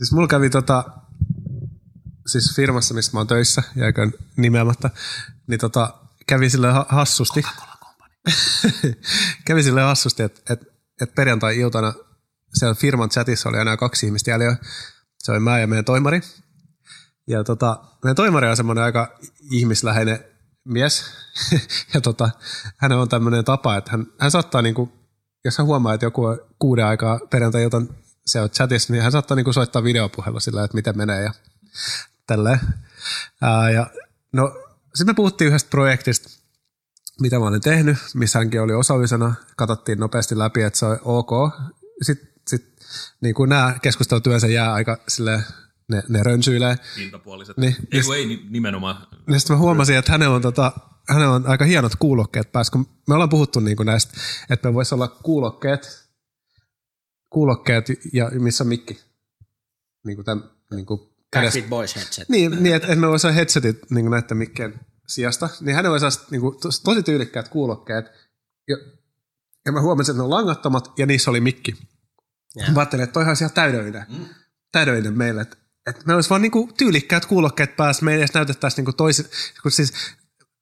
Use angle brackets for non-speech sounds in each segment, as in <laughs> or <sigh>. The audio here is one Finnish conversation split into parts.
Siis mulla kävi tota, siis firmassa, missä mä oon töissä, jääkö nimeämättä, niin tota, kävi sille hassusti. <laughs> kävi sille hassusti, että et, et perjantai-iltana siellä firman chatissa oli enää kaksi ihmistä jäljellä. Se oli mä ja meidän toimari. Ja tota, meidän toimari on semmoinen aika ihmisläheinen mies. <laughs> ja tota, hän on tämmöinen tapa, että hän, hän saattaa niinku, jos hän huomaa, että joku on kuuden aikaa perjantai-iltan se on chatissa, niin hän saattaa niinku soittaa videopuhelu sillä, että miten menee ja tälleen. Ää, ja no, sitten me puhuttiin yhdestä projektista, mitä mä olen tehnyt, missä hänkin oli osallisena. Katsottiin nopeasti läpi, että se on ok. Sitten sit, niin kuin nämä keskustelut yleensä jää aika silleen, ne, ne rönsyilee. Hintapuoliset. Niin, ei, kun ei nimenomaan. Niin sitten mä huomasin, että hänellä on, tota, hänellä on aika hienot kuulokkeet päässä, kun me ollaan puhuttu niin kuin näistä, että me voisi olla kuulokkeet, kuulokkeet ja missä on mikki. Niin kuin tämän, niin kuin Backstreet Boys headset. Niin, niin että, että me olla headsetit niin kuin näiden mikkien sijasta. Niin hänellä olisi niin kuin, tosi tyylikkäät kuulokkeet. Ja, ja mä huomasin, että ne on langattomat ja niissä oli mikki. Ja. Mä ajattelin, että toihan olisi ihan täydellinen, mm. täydellinen meille. Että, että me olisi vaan niin kuin tyylikkäät kuulokkeet päässä. Me ei edes näytettäisi niin kuin toiset, kun siis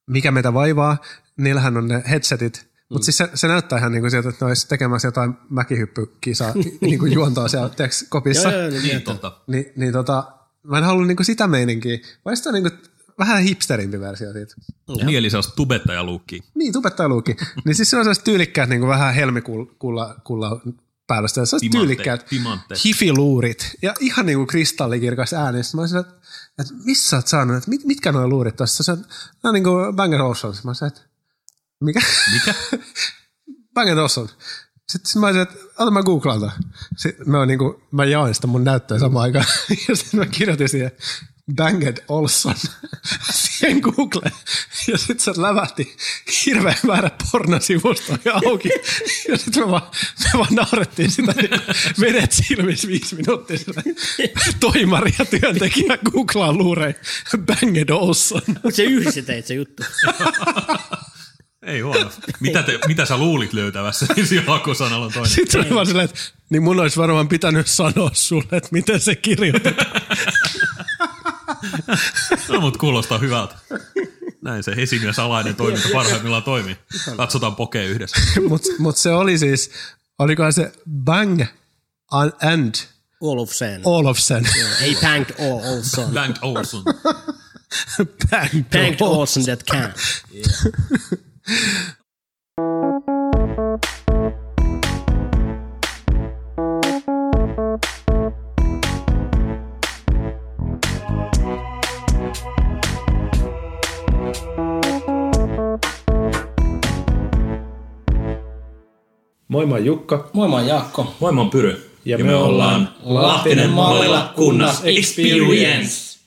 mikä meitä vaivaa, niillähän on ne headsetit, mutta mm. siis se, se, näyttää ihan niin kuin sieltä, että ne olisi tekemässä jotain mäkihyppykisaa <laughs> niin kuin <laughs> juontoa siellä teks, kopissa. joo, joo, niin, niin, totta. Ni, niin tota, mä en halua niin sitä meininkiä. Vai sitä niin kuin, vähän hipsterimpi versio siitä. Niin, eli se olisi tubettajaluukki. Niin, tubettajaluukki. <laughs> niin siis se on sellaiset tyylikkäät niin kuin vähän helmikulla kulla päällä. Se on tyylikkäät hifiluurit. Ja ihan niin kuin kristallikirkas ääni. Mä olisin, että, että missä oot saanut, että mit, mitkä nuo luurit tuossa? Se on, on niin kuin Bang Olufsen. Mä olisin, että mikä? Mikä? Bang Olufsen. Sitten mä olisin, että ota mä googlaan Sitten mä, niin kuin, mä jaoin sitä mun näyttöä samaan aikaan. <laughs> Ja sitten mä kirjoitin siihen Banged Olson <laughs> siihen Google. Ja sitten se lävähti hirveän määrä pornosivustoja auki. Ja sitten me vaan, me vaan naurettiin sitä niin vedet silmissä viisi minuuttia. Toimari ja työntekijä googlaa luurei Banged Olson. Se yhdessä teit se juttu. <laughs> Ei huono. Mitä, te, mitä sä luulit löytävässä <laughs> hakusanalla on toinen? Sitten se vaan silleen, että niin mun olisi varmaan pitänyt sanoa sulle, että miten se kirjoitetaan. <laughs> no, mutta kuulostaa hyvältä. Näin se esimies salainen toiminta parhaimmillaan toimii. Katsotaan pokea yhdessä. <laughs> Mutta mut se oli siis, olikohan se Bang and Olufsen. Olufsen. Yeah, ei Banked Olson. Banked Olson. Banked Olson that can. Yeah. Moi mä oon Jukka. Moi mä oon Jaakko. Moi mä oon Pyry. Ja, ja me, me ollaan Lahtinen mallilla kunnas Experience.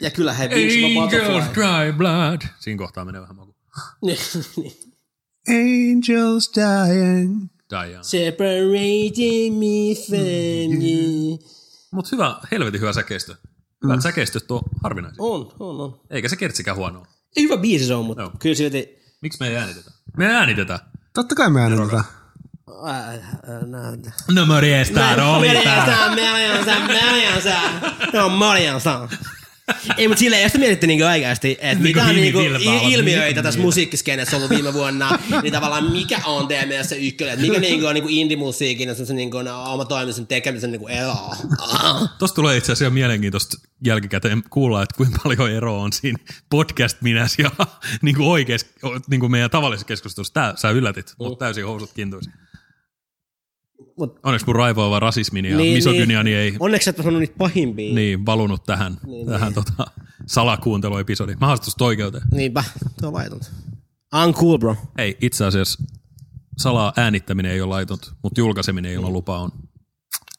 Ja kyllä he Angels dry blood. Siinä kohtaa menee vähän maku. <laughs> Angels dying. Dying. Separating me from you. Mut hyvä, helvetin hyvä säkeistö. Hyvät mm. säkeistöt tuo harvinaisia. On, on, on. Eikä se kertsikään huonoa. Ei hyvä biisi se on, mutta no. kyllä silti... Miksi me ei äänitetä? Me äänitetään. Totta kai me äänitetään. No morjesta, rooli Morjesta, morjesta, morjesta. No morjesta. Ei, mutta silleen, jos te mietitte niinku oikeasti, että mitä on niinku ilmiöitä tässä musiikkiskenessä ollut viime vuonna, niin tavallaan mikä on teidän mielestä se ykkönen, että mikä niinku on niinku indie-musiikin ja semmoisen niinku oma toimisen tekemisen niinku eroa. Tuosta tulee itse asiassa mielenkiintoista jälkikäteen kuulla, että kuinka paljon eroa on siinä podcast minäs ja <laughs> niinku oikeassa, niinku meidän tavallisessa keskustelussa. Tää sä yllätit, mm. mutta täysin housut kintuisi. Mut, Onneksi mun raivoava rasismini ja niin, misogyniani niin. ei... Onneksi et sanonut niitä pahimpia. Niin, valunut tähän, niin, tähän niin. Tota, salakuunteluepisodiin. Mä haastan oikeuteen. Niinpä, tuo on laitonta. Uncool, bro. Ei, itse asiassa salaa äänittäminen ei ole laitonta, mutta julkaiseminen, ilman mm. lupa on.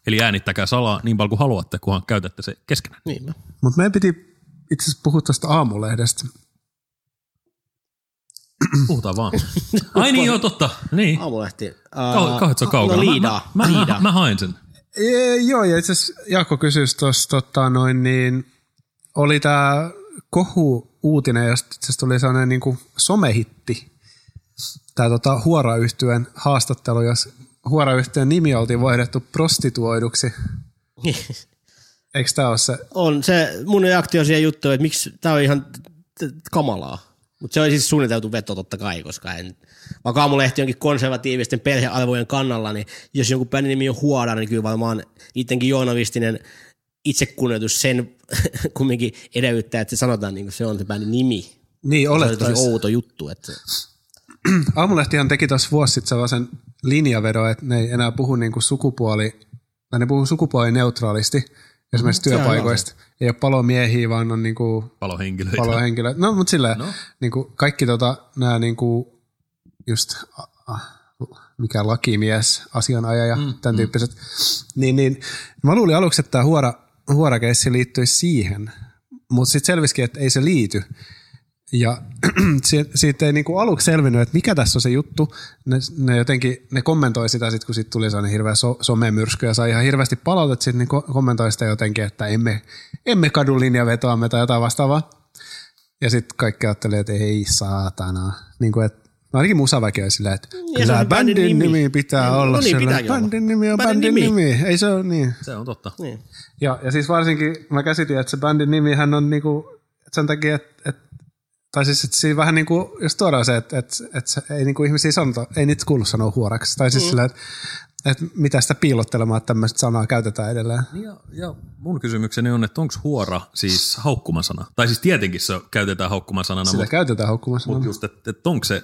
Eli äänittäkää salaa niin paljon kuin haluatte, kunhan käytätte se keskenään. Niinpä. Mutta meidän piti itse asiassa puhua tuosta aamulehdestä. Puhutaan vaan. Ai niin, joo, totta. Niin. Aamulehti. Uh, Kauheat se on kaukana. No liidaa. Mä, mä, mä, mä hain sen. E, joo, ja itse asiassa Jaakko kysyisi tuossa, tota, noin, niin oli tämä kohu-uutinen, josta itse asiassa tuli sellainen niin kuin somehitti. Tämä tota, huora haastattelu, jos huorayhtiön nimi oltiin vaihdettu prostituoiduksi. <laughs> Eikö tämä ole se? On se mun reaktio siihen juttuun, että miksi tämä on ihan kamalaa. Mutta se oli siis suunniteltu veto totta kai, koska en, vaikka aamulehti onkin konservatiivisten perhearvojen kannalla, niin jos jonkun bändin nimi on huoda, niin kyllä varmaan itsekin journalistinen itsekunnioitus sen <laughs> kumminkin edellyttää, että se sanotaan niin kuin se on se bändin nimi. Niin, Se oli tosi outo juttu. Että <clears throat> Aamulehtihan teki tuossa vuosi sitten sellaisen linjavedon, että ne ei enää puhu niinku sukupuoli, tai ne puhuu sukupuolineutraalisti esimerkiksi Mm, työpaikoista. Ei ole palomiehiä, vaan on niinku Palohenkilöitä. palohenkilöt. No, mutta silleen, No. niinku kaikki tota, nämä niinku just, mikä lakimies, asianajaja, mm, tämän tyyppiset. Niin, niin, mä luulin aluksi, että tämä huora, huorakeissi liittyisi siihen, mutta sitten selvisikin, että ei se liity. Ja <clears throat> si- siitä ei niinku aluksi selvinnyt, että mikä tässä on se juttu. Ne, ne jotenkin, ne kommentoi sitä sit, kun siitä tuli sellainen hirveä so, somemyrsky ja sai ihan hirveästi palautetta, sitten niin ko- kommentoi sitä jotenkin, että emme, emme kadu linjavetoamme tai jotain vastaavaa. Ja sitten kaikki ajatteli, että ei saatana. Niin kuin, että ainakin musaväki oli silleen, että se kyllä on bändin bändin nimi. nimi pitää No olla. niin, sellainen. Bändin nimi on Bändin bändin nimi. nimi. Ei se ole niin. Se on totta. niin. Ja, ja siis varsinkin mä käsitin, että se bändin nimihän on niinku, että sen takia, että, että tai siis, että siinä vähän niinku, jos tuodaan se, että, että, että se ei niinku ihmisiä sanota, ei niitä kuulu sanoa huoraksi. Tai siis mm. sillä, että, että mitä sitä piilottelemaan, että tämmöistä sanaa käytetään edelleen. Ja, ja mun kysymykseni on, että onko huora siis haukkumasana? Tai siis tietenkin se käytetään haukkumasanana, Sitä mutta käytetään haukkumassa. mut just, että et onko se,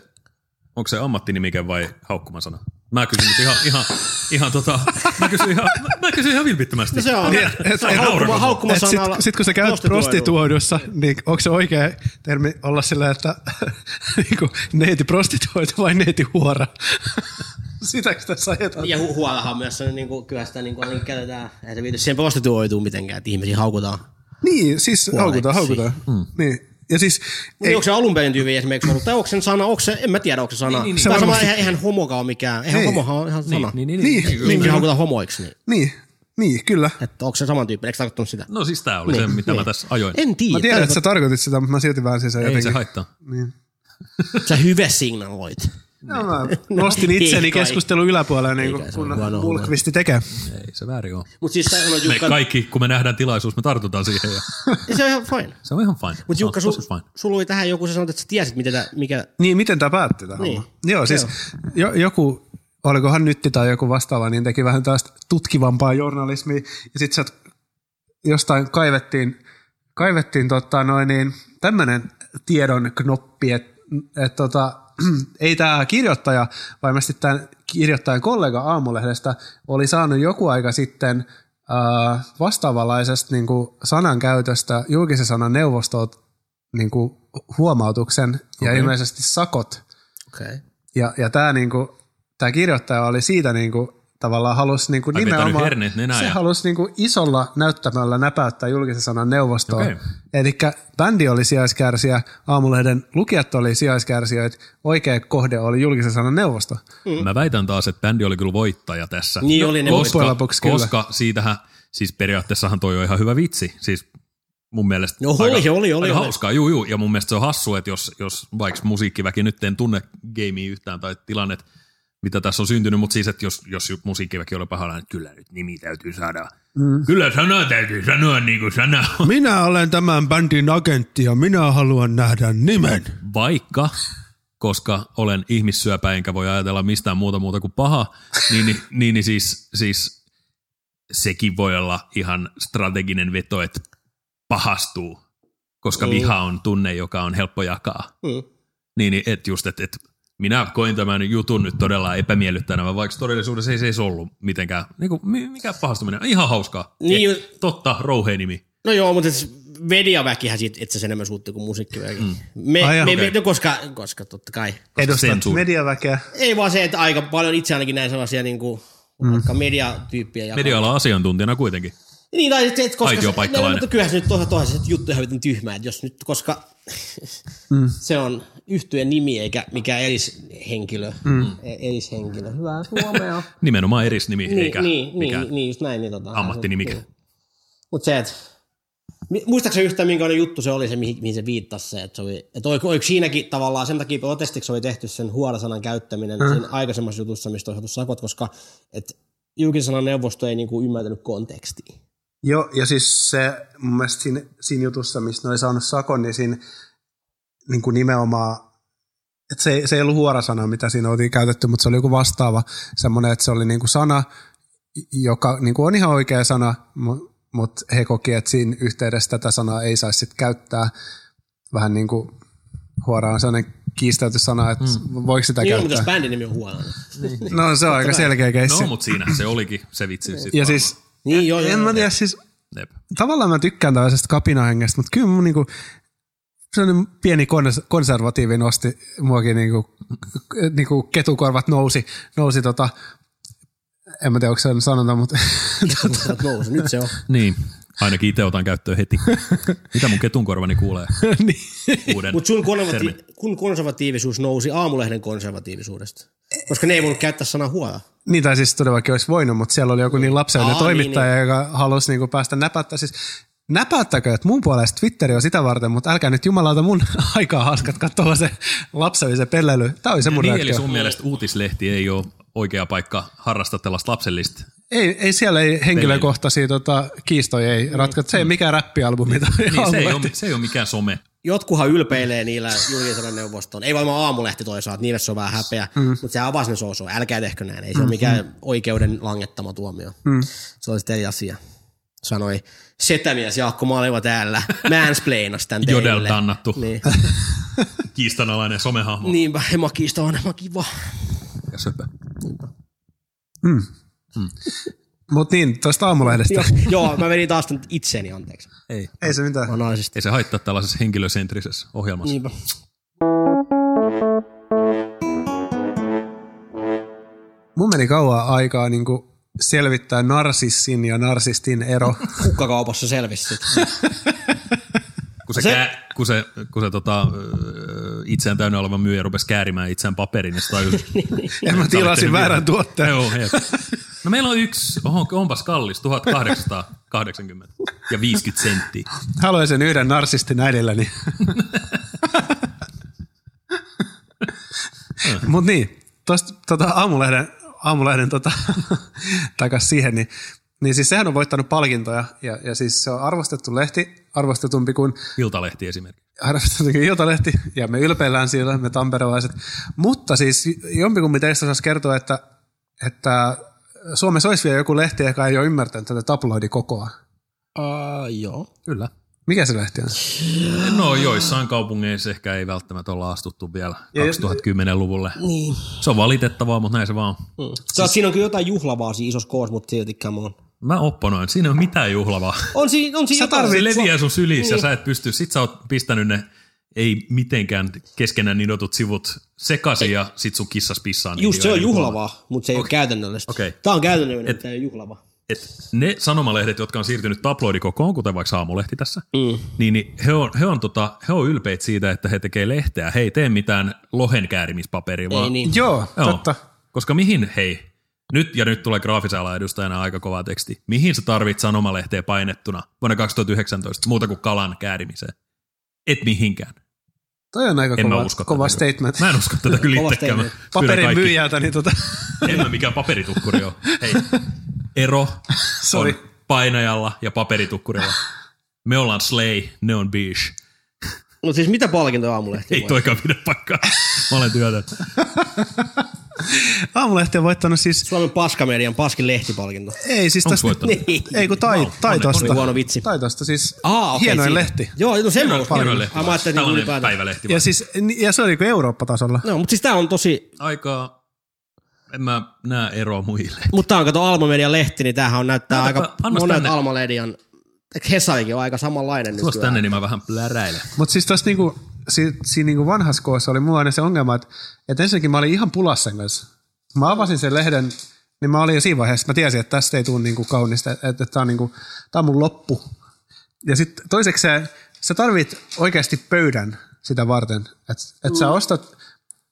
onko se ammattinimike vai haukkumasana? Mä kysyn nyt ihan, ihan, ihan tota, mä kysyn ihan, mä, mä kysyn ihan vilpittömästi. No se on, Niin, et- se on haukkuma, Et haukkumasanalla. sit, sit kun sä käyt prostituoidussa, niin onko se oikea termi olla sillä, että <laughs> niinku, neiti prostituoitu vai neiti huora? <laughs> Sitäkö tässä ajetaan? Ja hu- huolahan on myös, se, niin kuin, kyllä sitä niin kuin, käytetään, ei se viity siihen prostituoituu mitenkään, että ihmisiä haukutaan. Niin, siis haukutaan, haukutaan. Mm. Niin. Ja siis, Ei. ei, Onko se alun perin tyyli esimerkiksi ollut, tai onko sen sana, onko se, en mä tiedä, onko se sana. niin, Niin, niin. Se sama, varmasti- eihän, eihän homokaan ole mikään, eihän Niin. homohan on ihan sana. Niin, niin, Niin. niin, Minkin haukutaan homoiksi, niin. niin, niin, kyllä. Että onko se samantyyppinen, eikö tarkoittanut sitä? No siis tää oli se, mitä mä tässä ajoin. En tiedä. Mä tiedän, että sä tarkoitit sitä, mutta mä silti väänsin sen Ei jotenkin. se haittaa. Niin. Sä hyvä signaloit. No, mä nostin itseni ei kai. keskustelun yläpuolelle, niin kuin ole kun Bulkvisti tekee. Ei se väärin ole. Mut siis sä sanoit Me Jukka, kaikki, kun me nähdään tilaisuus, me tartutaan siihen. Ja se on ihan fine. se on ihan fine. Mut Se on Jukka, sul, tosi fine. sulla oli tähän joku, sä sanoit, että sä tiesit, mitä tää, mikä, Niin, miten tämä päättyi tämä Niin. homma? Joo, siis jo, joku, olikohan Nytti tai joku vastaava, niin teki vähän tästä tutkivampaa journalismia. Ja sitten sieltä jostain kaivettiin, kaivettiin tota noin niin, tämmöinen tiedon knoppi, että et tota, <clears throat> ei tämä kirjoittaja, vaan ilmeisesti tämän kirjoittajan kollega Aamulehdestä oli saanut joku aika sitten äh, vastaavanlaisesta niin kuin sanankäytöstä julkisen sanan neuvostolta niin kuin huomautuksen ja Okei. ilmeisesti sakot. okei. Okay. Ja, ja tämä niinku, tää kirjoittaja oli siitä niinku, tavallaan halusi niinku Ai vetänyt nimenomaan, herneet se ja- halusi niinku isolla näyttämällä näpäyttää julkisen sanan neuvostoon. Okei. Eli bändi oli sijaiskärsiä, aamulehden lukijat oli sijaiskärsijöitä, oikea kohde oli julkisen sanan neuvosto. Mä väitän taas, että bändi oli kyllä voittaja tässä. Niin oli ne koska, lopuksi kyllä. koska siitähän, siis periaatteessahan toi on ihan hyvä vitsi. Siis mun mielestä Joo, oli, oli, oli, aika oli. hauskaa, juu, juu. Ja mun mielestä se on hassu, että jos, jos vaikka musiikkiväki nyt en tunne gamea yhtään tai tilannet, mitä tässä on syntynyt, mutta siis, että jos, jos musiikkiväki oli pahalla, että kyllä nyt nimi täytyy saada. Mm. Kyllä sana täytyy sanoa niin kuin sana on. Minä olen tämän bändin agentti ja minä haluan nähdä nimen. Vaikka, koska olen ihmissyöpä enkä voi ajatella mistään muuta muuta kuin paha, niin, niin, niin, niin siis, siis sekin voi olla ihan strateginen veto, että pahastuu, koska Mm. viha on tunne, joka on helppo jakaa. Mm. Niin, niin että just, että et minä koin tämän jutun nyt todella epämiellyttävänä, vaikka todellisuudessa ei se edes ollut mitenkään, niin kuin, mi- mikä pahastuminen, ihan hauskaa. Niin, Eh, totta, rouheenimi. No joo, mutta siis mediaväkihän siitä itse asiassa enemmän suutti kuin musiikkiväki. Mm. Me, Ai me, jaa. me, no koska, koska totta kai. Edustat sensuuri. mediaväkeä. Ei vaan se, että aika paljon itse ainakin näin sellaisia niin kuin, mm. vaikka mediatyyppiä. jakaa. Media-alan asiantuntijana kuitenkin. Niin, tai sitten, että koska... Aitiopaikkalainen. No, mutta kyllähän se nyt toisaalta se juttu ihan tyhmää, että jos nyt, koska mm. <laughs> se on yhtyeen nimi eikä mikään erishenkilö. Mm. Erishenkilö. Hyvää suomea. <laughs> Nimenomaan erisnimi, niin, eikä niin, mikään niin, niin, just näin. Niin, tota, ammattinimike. Niin. Mutta se, että Muistaakseni yhtään minkälainen juttu se oli se, mihin, mihin se viittasi se, että, se oli, että oliko, oliko siinäkin tavallaan sen takia protestiksi oli tehty sen huorasanan käyttäminen mm. siinä aikaisemmassa jutussa, mistä on saatu sakot, koska et julkisen sanan neuvosto ei niinku ymmärtänyt kontekstia. Joo, ja siis se mun mielestä siinä, siinä jutussa, mistä ne oli saanut sakon, niin siinä niin kuin nimenomaan, että se, se ei ollut huorasana, mitä siinä oltiin käytetty, mutta se oli joku vastaava semmoinen, että se oli niin kuin sana, joka niin kuin on ihan oikea sana, mutta he koki, että siinä yhteydessä tätä sanaa ei saisi sit käyttää. Vähän niin kuin huora on sellainen kiistelty sana, että mm. voiko sitä niin käyttää. Niin, mutta bändin nimi on huono. no se on aika selkeä keissi. No, mutta siinä se olikin se vitsi. Sit ja siis, niin, joo, en joo, mä tiedä, siis Jep. tavallaan mä tykkään tällaisesta kapinahengestä, mutta kyllä mun niinku, sellainen pieni konservatiivi nosti muakin niinku, niinku ketukorvat nousi, nousi tota, en mä tiedä, onko se on sanonta, mutta... Ketukorvat nousi, nyt se on. <laughs> niin, ainakin itse otan käyttöön heti. Mitä mun ketunkorvani kuulee? <laughs> niin. Mutta sun konservati- kun konservatiivisuus nousi aamulehden konservatiivisuudesta, koska ne ei voinut käyttää sanaa huola. Niin, tai siis todellakin olisi voinut, mutta siellä oli joku niin lapsellinen toimittaja, niin, joka halusi niinku päästä näpättä. Siis näpättäkö, että mun puolesta Twitteri on sitä varten, mutta älkää nyt jumalauta mun <laughs> aikaa haskat katsoa se lapsellisen pelleily. Tämä oli se mun niin, eli sun mielestä uutislehti ei ole oikea paikka harrastaa tällaista lapsellista ei, ei siellä ei henkilökohtaisia tota, kiistoja ei ratkata. Se ei mikään räppialbumi. Niin, se, ei ole, se ei ole mikään some. Jotkuhan ylpeilee niillä julkisen neuvoston. Ei varmaan aamulehti toisaalta, niille se on vähän häpeä, mm. mutta se avasi ne soosoo. Älkää tehkö näin, ei se mm. ole mikään mm. oikeuden langettama tuomio. Mm. Se olisi eri asia. Sanoi setämies Jaakko Maliva täällä, mansplainas tän teille. Jodel tannattu. Niin. <laughs> Kiistanalainen somehahmo. Niinpä, ema kiistanalainen, ema kiva. Ja söpö. Niinpä. Mm. Mm. Mutta niin, tuosta aamulehdestä. joo, joo, mä vedin taas itseeni anteeksi. Ei. Ei se mitään. Ei se haittaa tällaisessa henkilösentrisessä ohjelmassa. Niinpä. Mun meni kauan aikaa niin selvittää narsissin ja narsistin ero. <laughs> Kukkakaupassa selvisi kun se, se, kää, kun se, kun se tota, itseään täynnä oleva myyjä rupesi käärimään itseään paperin, niin se tajus. <laughs> ja mä tilasin väärän tuotteen. Joo, No meillä on yksi, oho, onpas kallis, 1880 ja 50 senttiä. Haluaisin yhden narsistin äidilläni. <laughs> Mutta niin, tuosta tota, aamulehden, aamulehden tota, <laughs> takas siihen, niin, niin siis sehän on voittanut palkintoja ja, ja siis se on arvostettu lehti, arvostetumpi kuin... Iltalehti esimerkiksi. Arvostetumpi Iltalehti ja me ylpeillään siellä, me tamperelaiset. Mutta siis jompikumpi teistä osaisi kertoa, että, että Suomessa olisi vielä joku lehti, joka ei ole ymmärtänyt tätä tabloidikokoa. Uh, joo. Kyllä. Mikä se lehti on? No joissain kaupungeissa ehkä ei välttämättä olla astuttu vielä 2010-luvulle. Niin. Se on valitettavaa, mutta näin se vaan mm. siis, siinä on kyllä jotain juhlavaa siinä isossa koossa, mutta siltikään on. Mä opponoin, siinä ei ole mitään juhlavaa. On siinä, on siinä sä tarvitset leviää sun sylissä niin. ja sä et pysty, sit sä oot pistänyt ne ei mitenkään keskenään nidotut sivut sekaisin ja sit sun kissas pissaa. Just se on juhlavaa, mutta se ei okay. ole käytännöllistä. Okay. Tämä on käytännöllinen, mutta ei juhlavaa. Et ne sanomalehdet, jotka on siirtynyt tabloidikokoon, kuten vaikka Saamulehti tässä, mm. niin, niin he, on, he, on tota, he on ylpeitä siitä, että he tekee lehteä. He ei tee mitään lohen käärimispaperia. Vaan, niin. Joo, joo, totta. Koska mihin, hei, nyt ja nyt tulee graafisella edustajana aika kova teksti. Mihin sä tarvit sanomalehteä painettuna vuonna 2019 muuta kuin kalan käärimiseen? Et mihinkään. Toi on aika en kova, usko kova tätä. statement. Mä en usko tätä kyllä itsekään. Paperin myyjältä, niin tota... En mä mikään paperitukkuri ole. Hei, <laughs> ero <laughs> on painajalla ja paperitukkurilla. Me ollaan Slay, ne on Beach. No siis mitä palkintoa aamulehti Ei toikaan pidä paikkaa. Mä olen työtön. <laughs> Aamulehti on voittanut siis... Suomen paskamedian paskin lehtipalkinto. Ei siis tästä... Niin. Ei kun tai, no, taitosta. Huono vitsi. Taitosta siis Aa, okay, hienoin siitä. lehti. Joo, no sen on hienoin lehti. Mä ajattelin niin Tällainen päivälehti. Ja, siis, ja se oli niinku Eurooppa-tasolla. No, mutta siis tää on tosi... Aika en mä näe eroa muille. <laughs> Mutta tää on kato Alma Median lehti, niin tämähän on näyttää no, aika monet Alma Median Hesarikin on aika samanlainen Tuosta tänne, niin mä vähän pläräilen. Mutta siis tuossa niinku, si, siinä niinku vanhassa koossa oli mulla aina se ongelma, että, että ensinnäkin mä olin ihan pulassa sen kanssa. Mä avasin sen lehden, niin mä olin jo siinä vaiheessa, mä tiesin, että tästä ei tule niinku kaunista, että, että tämä on, niinku, tää on mun loppu. Ja sitten toiseksi se, sä tarvit oikeasti pöydän sitä varten, että, että mm. sä ostat,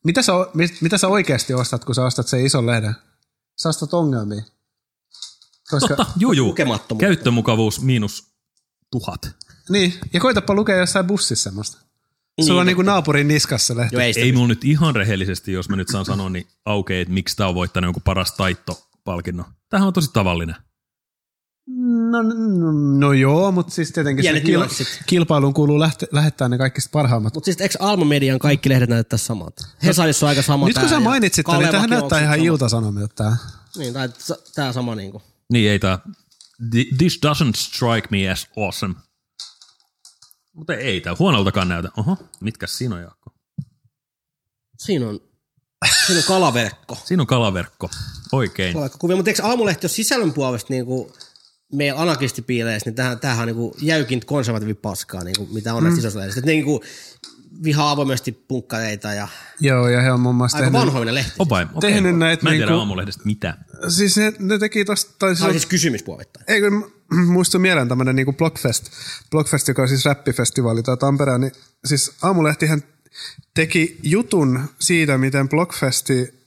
mitä sä, mit, mitä sä oikeasti ostat, kun sä ostat sen ison lehden? Sä ostat ongelmia. Koska... Totta, <laughs> juu, juu. Käyttömukavuus miinus tuhat. Niin, ja koitapa lukea jossain bussissa semmoista. Sulla on Niin, niinku naapurin niskassa lehti. Joo, ei, Ei mulla nyt ihan rehellisesti, jos mä nyt saan sanoa, niin aukeaa, että miksi tää on voittanut jonkun paras taitto-palkinnon. Tämähän on tosi tavallinen. No, no, no joo, mutta siis tietenkin se Pienet kil, kilpailuun kuuluu lähte, lähettää ne kaikista parhaimmat. Mutta siis eikö Alma Median kaikki lehdet näyttää samat? Hesarissa on aika sama Nyt kun sä ja mainitsit tämän, niin tähän näyttää ihan sama. iltasanomilta tää. Niin, tai tää sama niinku. Niin ei tää, thi- this doesn't strike me as awesome. Mutta ei tää huonoltakaan näytä. Oho, mitkä siinä on Jaakko? Siinä on, siinä on kalaverkko. Siinä on kalaverkko. Oikein. Kuvia, mutta eikö aamulehti ole sisällön puolesta niinku meillä anarkistipiileissä, niin tämähän, tämähän on niinku jäykin konservatiivi paskaa, niinku, mitä on näistä mm. Et Ne niinku vihaa avoimesti punkkareita ja Joo, ja he on muun muassa aika tehnyt, vanhoinen lehti. Vai? Okei. Tehnyt näitä Mä en tiedä niinku- aamulehdestä mitä. siis ne, ne teki tosta, tai on siis, siis kysymys puolittain. ei kun m- <clears throat> muistuu mieleen tämmönen niinku Blockfest, Blockfest, joka on siis räppifestivaali tää Tampereen, niin siis Aamulehtihän teki jutun siitä, miten Blockfesti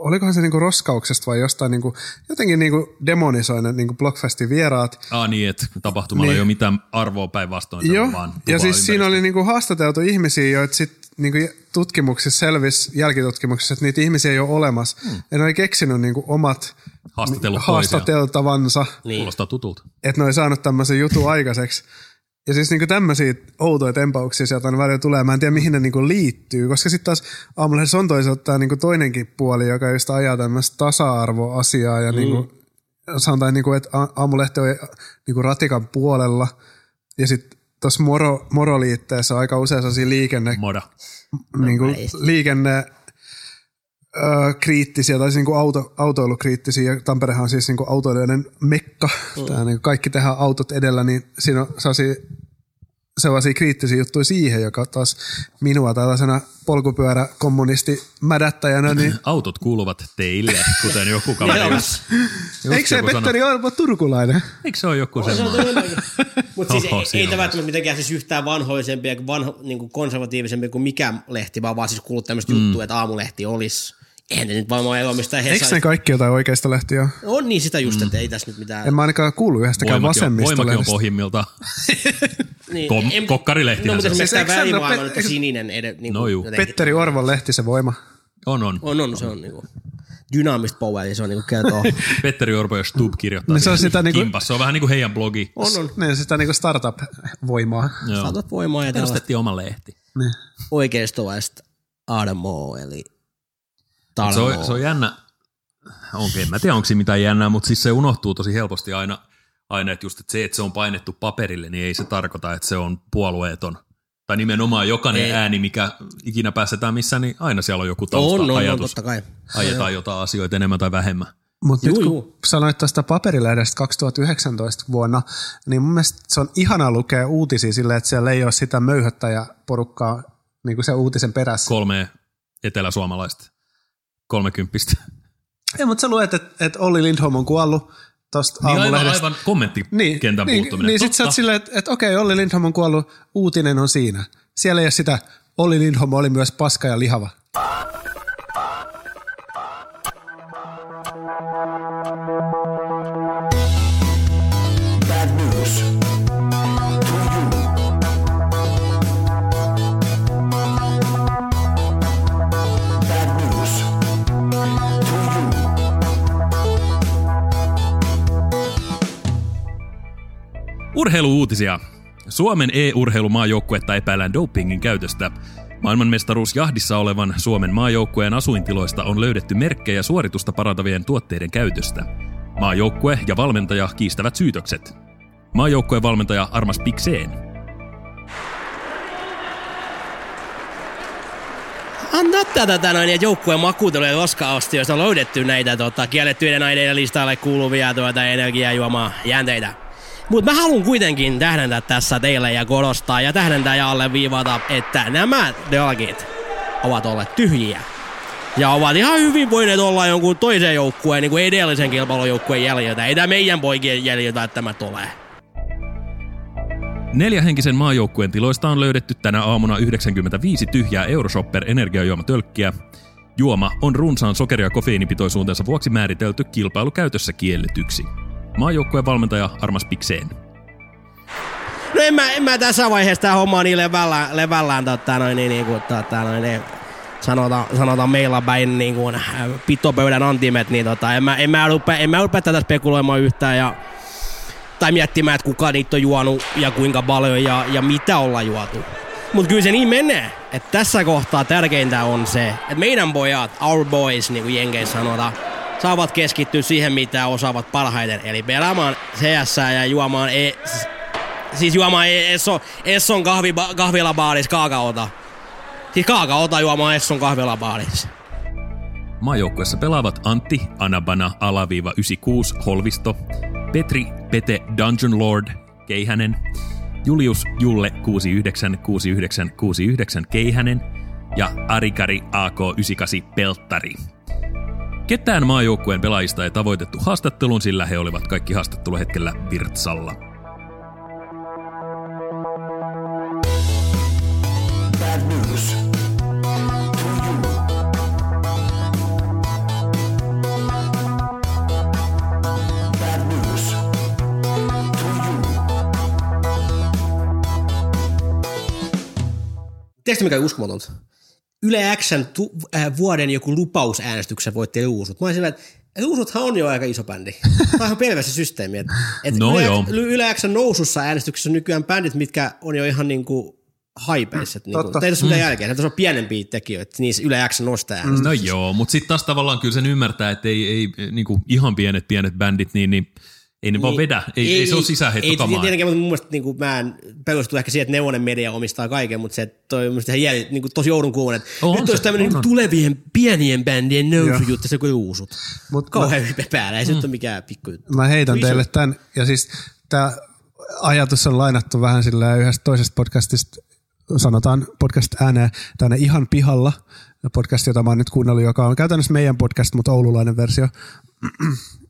olikohan se niinku roskauksesta vai jostain niinku, jotenkin niinku demonisoi ne niinku Blockfestin vieraat. Ah niin, että tapahtumalla Niin. ei ole mitään arvoa päinvastoin. Joo, vaan ja siis siinä oli niinku haastateltu ihmisiä, joita sit niinku tutkimuksissa selvisi, jälkitutkimuksissa, että niitä ihmisiä ei ole olemassa. Hmm. Ja ne oli keksinyt niinku omat haastateltavansa, Niin. Kuulostaa tutulta. että ne oli saanut tämmöisen jutun aikaiseksi. Ja siis niinku tämmöisiä outoja tempauksia sieltä aina välillä tulee. Mä en tiedä, mihin ne niinku liittyy, koska sitten taas aamulehdessä on toisaalta tää niinku toinenkin puoli, joka just ajaa tämmöistä tasa-arvoasiaa ja mm. niinku, sanotaan, niinku, että aamulehti on niinku ratikan puolella. Ja sitten tuossa moro, moroliitteessä on aika usein sellaisia liikenne, Moda. niinku, ei. liikenne ö, kriittisiä tai siis niinku auto, autoilukriittisiä. Ja Tamperehan on siis niinku autoilijoiden mekka. Mm. Tää niinku kaikki tehdään autot edellä, niin siinä on sellaisia, sellaisia kriittisiä juttuja siihen, joka taas minua tällaisena polkupyöräkommunisti mädättäjänä, niin <clears throat> Autot kuuluvat teille, kuten joku kaveri. Just- eikö se. Petteri Orpo turkulainen? Eikö se ole joku semmoinen? Mutta siis <laughs> Oho, ei, ei tämä välttämättä mitenkään siis yhtään vanhoisempi ja vanho, niin konservatiivisempi kuin mikä lehti, vaan vaan siis kuullut tämmöistä mm. juttua, että aamulehti olisi. Eihän ne nyt varmaan eroa mistään Eikö ne kaikki jotain oikeista lehtiä ole? On niin sitä just, että ei tässä nyt mitään. En mä ainakaan kuullut yhdestäkään Voimakin on, voimakin on vasemmistolehdestä. <laughs> niin, kom- en- kokkarilehtihän No, mutta se Siis no, Pet- nyt on eikö- sininen. Ed, niin No juu. Petteri Orvon lehti se voima. On, on. On, on, se on niinku dynaamista poweria, se on niinku kertoo. <laughs> Petteri Orpo ja Stub kirjoittaa. Niin se on sitä niinku- kimpas. Se on vähän niin kuin heidän blogi. on, on. Ne sitä niinku startup-voimaa. Joo. Saatat voimaa ja tällaista Perustettiin oma lehti. Niin. oikeistolaista Adamo, eli Mut Se on, Talmo. se on jännä. Onko, en mä tiedä, onko siinä mitään jännää, mutta siis se unohtuu tosi helposti aina, aina että just että se, että se on painettu paperille, niin ei se tarkoita, että se on puolueeton. Tai nimenomaan jokainen Ei. ääni, mikä ikinä päästetään missään, niin aina siellä on joku tausta on, on, on, ajatus. totta kai. Ajetaan jotain asioita enemmän tai vähemmän. Mutta nyt kun juu. sanoit tuosta paperilehdestä 2019 vuonna, niin mun mielestä se on ihana lukea uutisia silleen, että siellä ei ole sitä möyhöttäjäporukkaa niin kuin se uutisen perässä. Kolme eteläsuomalaista. Kolmekymppistä. Ei, mutta sä luet, että, että Olli Lindholm on kuollut tuosta Niin aivan, aamulehdestä. aivan kommenttikentän niin, puuttuminen. niin sit sä oot silleen, että, että okei, Olli Lindholm on kuollut, uutinen on siinä. Siellä ei ole sitä, Olli Lindholm oli myös paska ja lihava. Urheiluuutisia. Suomen e-urheilumaajoukkuetta epäillään dopingin käytöstä. Maailmanmestaruus jahdissa olevan Suomen maajoukkueen asuintiloista on löydetty merkkejä suoritusta parantavien tuotteiden käytöstä. Maajoukkue ja valmentaja kiistävät syytökset. Maajoukkueen valmentaja Armas Pikseen. Anna tätä tänään joukkueen makuutelujen roska-ostioista on löydetty näitä tota, kiellettyiden aineiden listalle kuuluvia tuota, energiajuomaa jänteitä. Mutta mä haluan kuitenkin tähdentää tässä teille ja korostaa ja tähdentää ja alleviivata, että nämä dragit ovat olleet tyhjiä. Ja ovat ihan hyvin voineet olla jonkun toisen joukkueen, niin kuin edellisen kilpailujoukkueen jäljiltä. Ei tämä meidän poikien jäljiltä tämä tulee. Neljähenkisen maajoukkueen tiloista on löydetty tänä aamuna 95 tyhjää Euroshopper energiajuomatölkkiä. Juoma on runsaan sokeri- ja kofeiinipitoisuutensa vuoksi määritelty kilpailukäytössä kielletyksi. Maajoukkueen valmentaja Armas Pikseen. No en mä, en mä tässä vaiheessa tää homma niin levällään, levällään tota, noin, niin, niin, kuin, tota, noin, niin, sanotaan, sanotaan meillä päin niin kuin, äh, pitopöydän antimet, niin tota, en, mä, en, mä rupea, en mä rupea tätä spekuloimaan yhtään ja tai miettimään, että kuka niitä on juonut ja kuinka paljon ja, ja mitä ollaan juotu. Mutta kyllä se niin menee, että tässä kohtaa tärkeintä on se, että meidän pojat, our boys, niin kuin Jenkeissä sanotaan, saavat keskittyä siihen, mitä osaavat parhaiten, eli pelaamaan CS ja juomaan, e, siis juomaan e- Esson, Esson kahvi, kahvilabaaris kaakaota. Siis kaakaota juomaan Esson kahvilabaaris. Maajoukkuessa pelaavat Antti Anabana alaviiva 96 Holvisto, Petri Pete Dungeon Lord Keihänen, Julius Julle 696969 Keihänen ja Arikari AK98 Pelttari. Ketään maajoukkueen pelaajista ei tavoitettu haastatteluun, sillä he olivat kaikki haastatteluhetkellä Virtsalla. Tiedätkö mikä on uskomatonta? Yle Xn tu, äh, vuoden joku lupausäänestyksen voitti Uusut. Mä olin sillä, että että Uusuthan on jo aika iso bändi. Tämä on ihan pelvä se systeemi. Että, että No Yle, joo. Yle Xn nousussa äänestyksessä on nykyään bändit, mitkä on jo ihan niinku haipeissa. Niin Totta. kuin, ei tässä mitään jälkeen. Tässä on pienempiä tekijöitä. Niissä Yle X nostaa äänestyksessä. No joo, mutta sitten taas tavallaan kyllä sen ymmärtää, että ei, ei niinku ihan pienet pienet bändit, niin, niin ei ne vaan vedä. Ei, ei, ei se ole Ei, sisäheittokamaa. tietenkään, mutta mun mielestä niin kuin, mä en perustu ehkä siihen, että neuvonen media omistaa kaiken, mutta se että toi on ihan jäl, niin kuin, tosi joudun kuulen, että On nyt se, olisi tämmöinen on, niin on. tulevien pienien bändien nousujuttu, se kuin uusut. Mut Kauhean hype päällä, ei se nyt ole mikään pikku juttu. Mä heitän Iso- teille tämän, ja siis tämä ajatus on lainattu vähän sillä yhdestä toisesta podcastista, sanotaan podcast ääneen, tänne ihan pihalla, podcast, jota mä oon nyt kuunnellut, joka on käytännössä meidän podcast, mutta oululainen versio.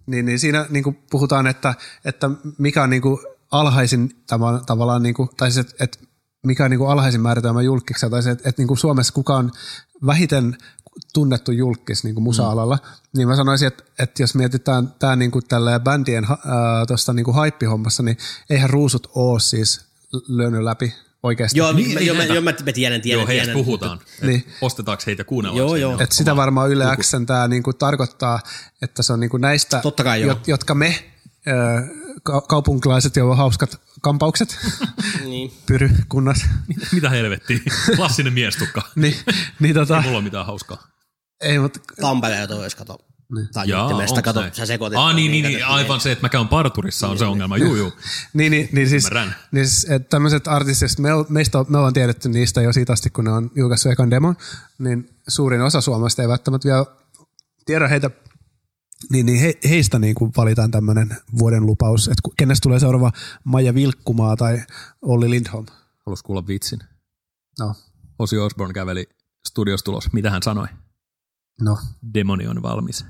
Niin, niin siinä niin kuin puhutaan, että, että mikä on niin kuin alhaisin tava- tavallaan, niin kuin, tai siis, että, että mikä on niin kuin alhaisin määritelmä julkiksi, tai se, että, että niin kuin Suomessa kuka on vähiten tunnettu julkis niin kuin musa-alalla, mm. niin mä sanoisin, että, että jos mietitään tämä niin kuin tällä bändien tuosta niin kuin haippihommassa, niin eihän ruusut ole siis lyönyt läpi oikeasti. Joo, Niin, mä, niin joo, mä, näitä. joo, mä, mä tiedän, tiedän, Joo, heistä tiedän. puhutaan. Niin. Niin. Ostetaanko heitä kuunnella? Joo, joo. Et sitä varmaan Yle Xn tämä niinku tarkoittaa, että se on niinku näistä, Totta kai jot, jotka me ö, ka- kaupunkilaiset, joilla on hauskat kampaukset, <laughs> Niin. pyry kunnas, <laughs> Mitä helvettiä? Klassinen miestukka. niin, niin tota, Ei mulla ole mitään hauskaa. ei, mutta Tampereella tois, kato. Tai Jaa, juttimesta, kato, näin? sä sekoitit. Aa, niin, niin, kato, niin, aivan se, että mä käyn parturissa on se ongelma. Juu, juu. Niin, niin, niin siis, Ymmärrän. niin siis että tämmöiset artistit, me, meistä, me ollaan tiedetty niistä jo siitä asti, kun ne on julkaissut ekan demon, niin suurin osa Suomesta ei välttämättä vielä tiedä heitä, niin, niin he, heistä niin kuin valitaan tämmöinen vuoden lupaus, että kenestä tulee seuraava Maija Vilkkumaa tai Olli Lindholm. Haluais kuulla vitsin. No, Osi Osborne käveli studiosta ulos. Mitä hän sanoi? no. Demoni on valmis.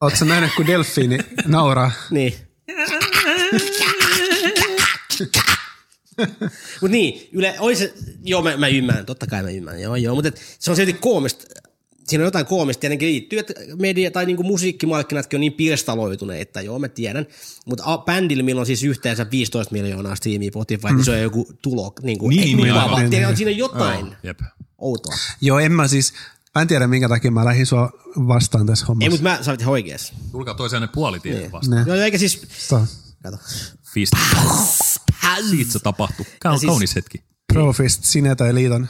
Oletko nähnyt, kun delfiini nauraa? Niin. Mut niin, yle, ois, se- joo mä, mä ymmärrän, totta kai mä ymmärrän, joo joo, mutta se on silti koomista, siinä on jotain koomista tietenkin liittyy, että media tai niinku musiikkimarkkinatkin on niin pirstaloituneita, joo mä tiedän, mutta bändillä, millä on siis yhteensä 15 miljoonaa striimiä Spotify, mm. niin se on joku tulo, niinku, Niin, ei, niin, lupaava. aivan. Tiedän, on siinä jotain Joo, jep. outoa. Joo, en mä siis, mä en tiedä minkä takia mä lähdin sua vastaan tässä hommassa. Ei, mutta mä sä olit ihan oikeassa. Tulkaa toisiaan puolitiedon Niin. vastaan. Ne. Joo, joo, eikä siis, To- kato. Fist. Siitä se tapahtui. Ja siis- kaunis hetki. Profist, sinä tai liiton.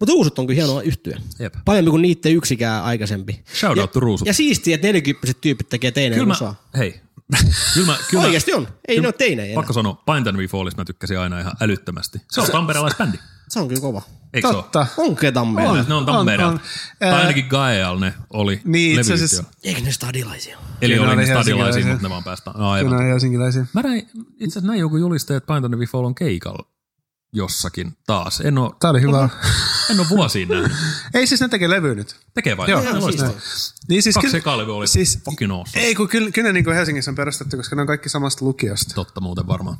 Mutta uusut on kyllä hienoa yhtyä. Jep. Parempi kuin niiden yksikään aikaisempi. Shout ja, out to Ruusut. Ja siistiä, että 40 tyypit tekee teineen Kyllä mä, osaa. hei. <laughs> Kyllä mä, kyllä Oikeasti on. Ei kyllä- ne ole teinejä enää. Pakko sanoa, Pint and We Fallis mä tykkäsin aina ihan älyttömästi. Se on tamperelaisbändi. Se on kyllä kova. Eikö se ole? Totta. Onko Tampereella? On. Ne on Tampereelta. on. Tai ainakin Gaeal ne oli Niin, itse asiassa- Eikö ne stadilaisia? Eli Kyllä oli ne ne stadilaisia, mutta ne vaan päästään. No, Kyllä aivan. on helsinkiläisiä. Mä näin, itse asiassa näin joku julistaa, että We Fall on keikalla jossakin taas. En oo, Tää oli hyvä. En oo vuosiin nähnyt. <laughs> Ei siis ne tekee levyä nyt. Tekee vai? Joo, Joo, siistiä. Niin siis Kaksi kyllä- oli siis- fucking awesome. Ei, kun kyllä, kyllä ne niin kuin Helsingissä on perustettu, koska ne on kaikki samasta lukiosta. Totta muuten varmaan.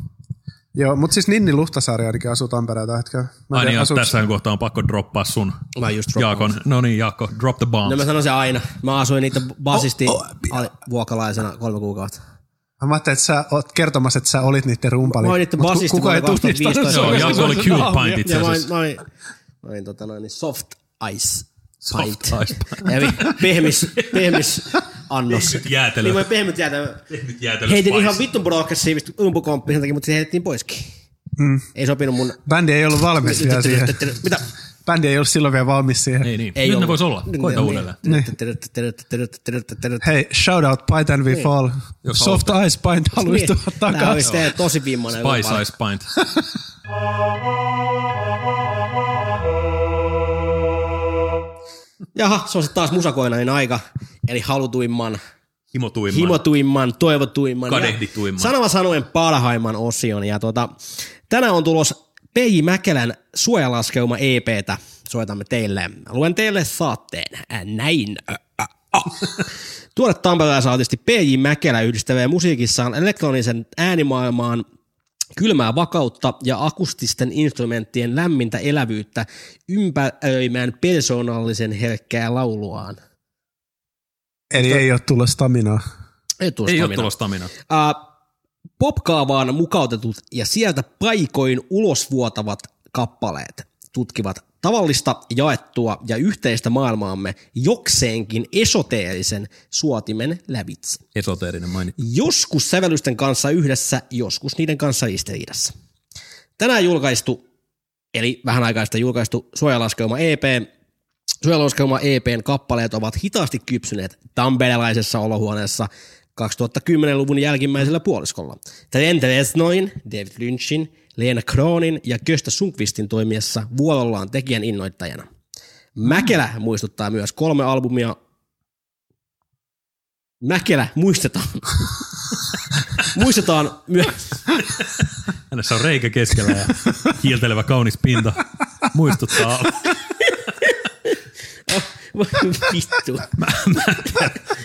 Joo, mutta siis Ninni Luhtasaari ainakin asuu Tampereen tällä hetkellä. Mä Ai niin, asuuko- tässä kohtaa on pakko droppaa sun Mä just. Jaakon. No niin, Jaakko, drop the bomb. No mä sanon sen aina. Mä asuin niitä basisti Oh, oh, vuokalaisena kolme kuukautta. Mä ajattelin, että sä oot kertomassa, että sä olit niiden rumpali. Mä olin niiden basisti kukaan ei vuonna tunnistanut 2015. Joo. Jaakko oli Cube Pint itse Ja mä olin, asiassa. mä olin, mä olin tota noin, niin soft ice Soft pint. ice pint. <laughs> Eli pehmis, pehmis annos. Pehmyt jäätelö. Niin pehmyt jäätelö. Pehmyt jäätelö Heitin spice. ihan vittun progressiivista umpukomppia sen takia, mutta se heitettiin poiskin. Mm. Ei sopinut mun... Bändi ei ollut valmis vielä siihen. Mitä? Bändi ei ollut silloin vielä valmis siihen. Ei niin. Ei Nyt ne ollut. vois olla. Koita uudelleen. Hei, shout out Pint and We Fall. Jos Soft Ice Pint haluaisi tulla olisi takaisin. teidän tosi vimmainen. Spice Ice Pint. <laughs> Jaha, se on sitten taas musakoinainen aika. Eli halutuimman, Himotuimman. himotuimman, toivotuimman. Kadehdituimman. Ja sanova sanoen parhaimman osion. Ja tota, tänään on tulos P.J. Mäkelän suojalaskeuma EPtä. Soitamme teille. Luen teille saatteen. Näin. Tuore tamperelaisartisti P.J. Mäkelä yhdistelee musiikissaan elektronisen äänimaailmaan kylmää vakautta ja akustisten instrumenttien lämmintä elävyyttä ympäröimään persoonallisen herkkää lauluaan. Eli ei ole tullut staminaa. Ei, tulla Ei ole stamina. tulossa stamina. Uh, popkaavaan mukautetut ja sieltä paikoin ulosvuotavat kappaleet tutkivat tavallista, jaettua ja yhteistä maailmaamme jokseenkin esoteerisen suotimen lävitse. Esoteerinen mainittu. Joskus sävellysten kanssa yhdessä, joskus niiden kanssa ristiriidassa. Tänään julkaistu, eli vähän aikaa sitten julkaistu suojalaskeuma EP, suojalaskeuma EPn kappaleet ovat hitaasti kypsyneet tamperelaisessa olohuoneessa 2010-luvun jälkimmäisellä puoliskolla. Trent Reznor, David Lynchin, Leena Kronin ja Köstä Sunkvistin toimiessa vuorollaan tekijän innoittajana. Mäkelä muistuttaa myös kolme albumia Mäkelä muistetaan. <laughs> muistetaan myös. Hänessä on reikä keskellä ja kiiltelevä kaunis pinta. Muistuttaa. <laughs> <laughs> Vittu.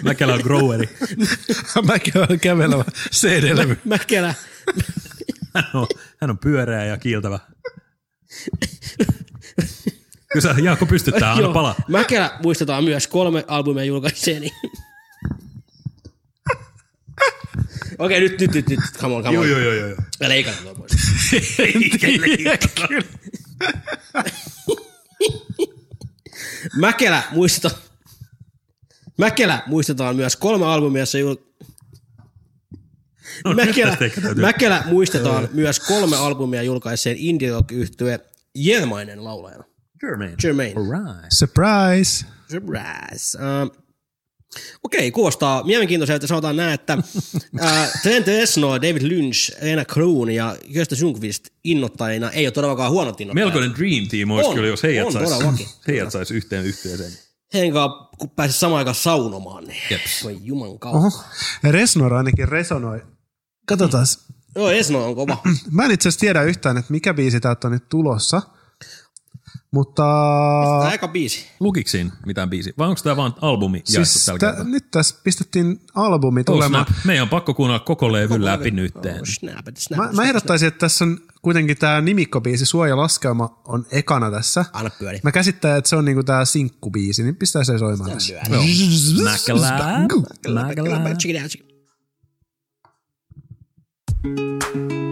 Mäkelä on groweri. Mä käyn kävelevä CD-levy. Mäkelä. Hän on, hän on pyöreä ja kiiltävä. Kyllä sä Jaakko pystyt tähän, anna pala. Mäkelä muistetaan myös kolme albumia julkaiseeni. Okei, nyt, nyt, nyt, nyt, come on, come on. joo, joo, joo. Ja leikata tuo pois. <laughs> <laughs> Mäkelä muistetaan, Mäkelä muistetaan myös kolme albumia, jossa jul... No, Mäkelä, Mäkelä muistetaan myös kolme albumia julkaiseen indie rock yhtye Jelmainen laulajana. Germain. Jermaine. Alright. Surprise! Surprise. Uh, Okei, kuulostaa mielenkiintoiselta. Sanotaan näin, että <laughs> uh, Trent Reznor, David Lynch, Lena Kroon ja Gösta Sundqvist innoittajina ei ole todellakaan huonot innoittajat. Melkoinen dream team olisi On, kyllä, jos heidät on sais, <laughs> yhteen yhteiseen. Heidän kanssa, kun pääsisi samaan aikaan saunomaan, niin Jeps. voi juman kautta. Oho. Resnor ainakin resonoi. Katsotaan. Joo, Reznor on kova. <clears throat> Mä en itse asiassa tiedä yhtään, että mikä biisi täältä on nyt tulossa. Mutta Tämä eka biisi. Lukiksiin mitään biisi? Vai onko tämä vaan albumi jaettu siis tällä tä, kertaa? nyt tässä pistettiin albumi Oh, tulemaan. snap. Meidän on pakko kuunnella koko levy läpi nytteen. Oh, snap snap Mä, mä ehdottaisin, että tässä on kuitenkin tämä nimikkobiisi Suojalaskelma on ekana tässä. Anna pyöri. Mä käsittelen, että se on niinku tää sinkkubiisi, niin pistää se soimaan tässä. Mäkelä. Mäkelä. Check it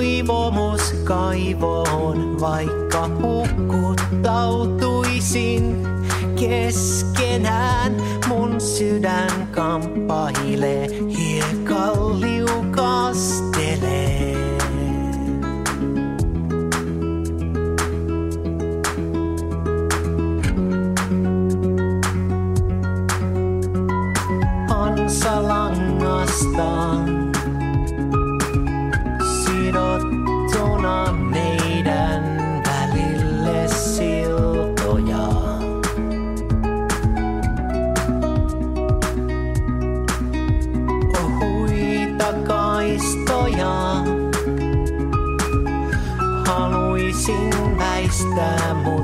Toivomus kaivoon, vaikka hukkuttautuisin keskenään. Mun sydän kamppailee, hiekalliukastelee. Ansalangasta sidottuna time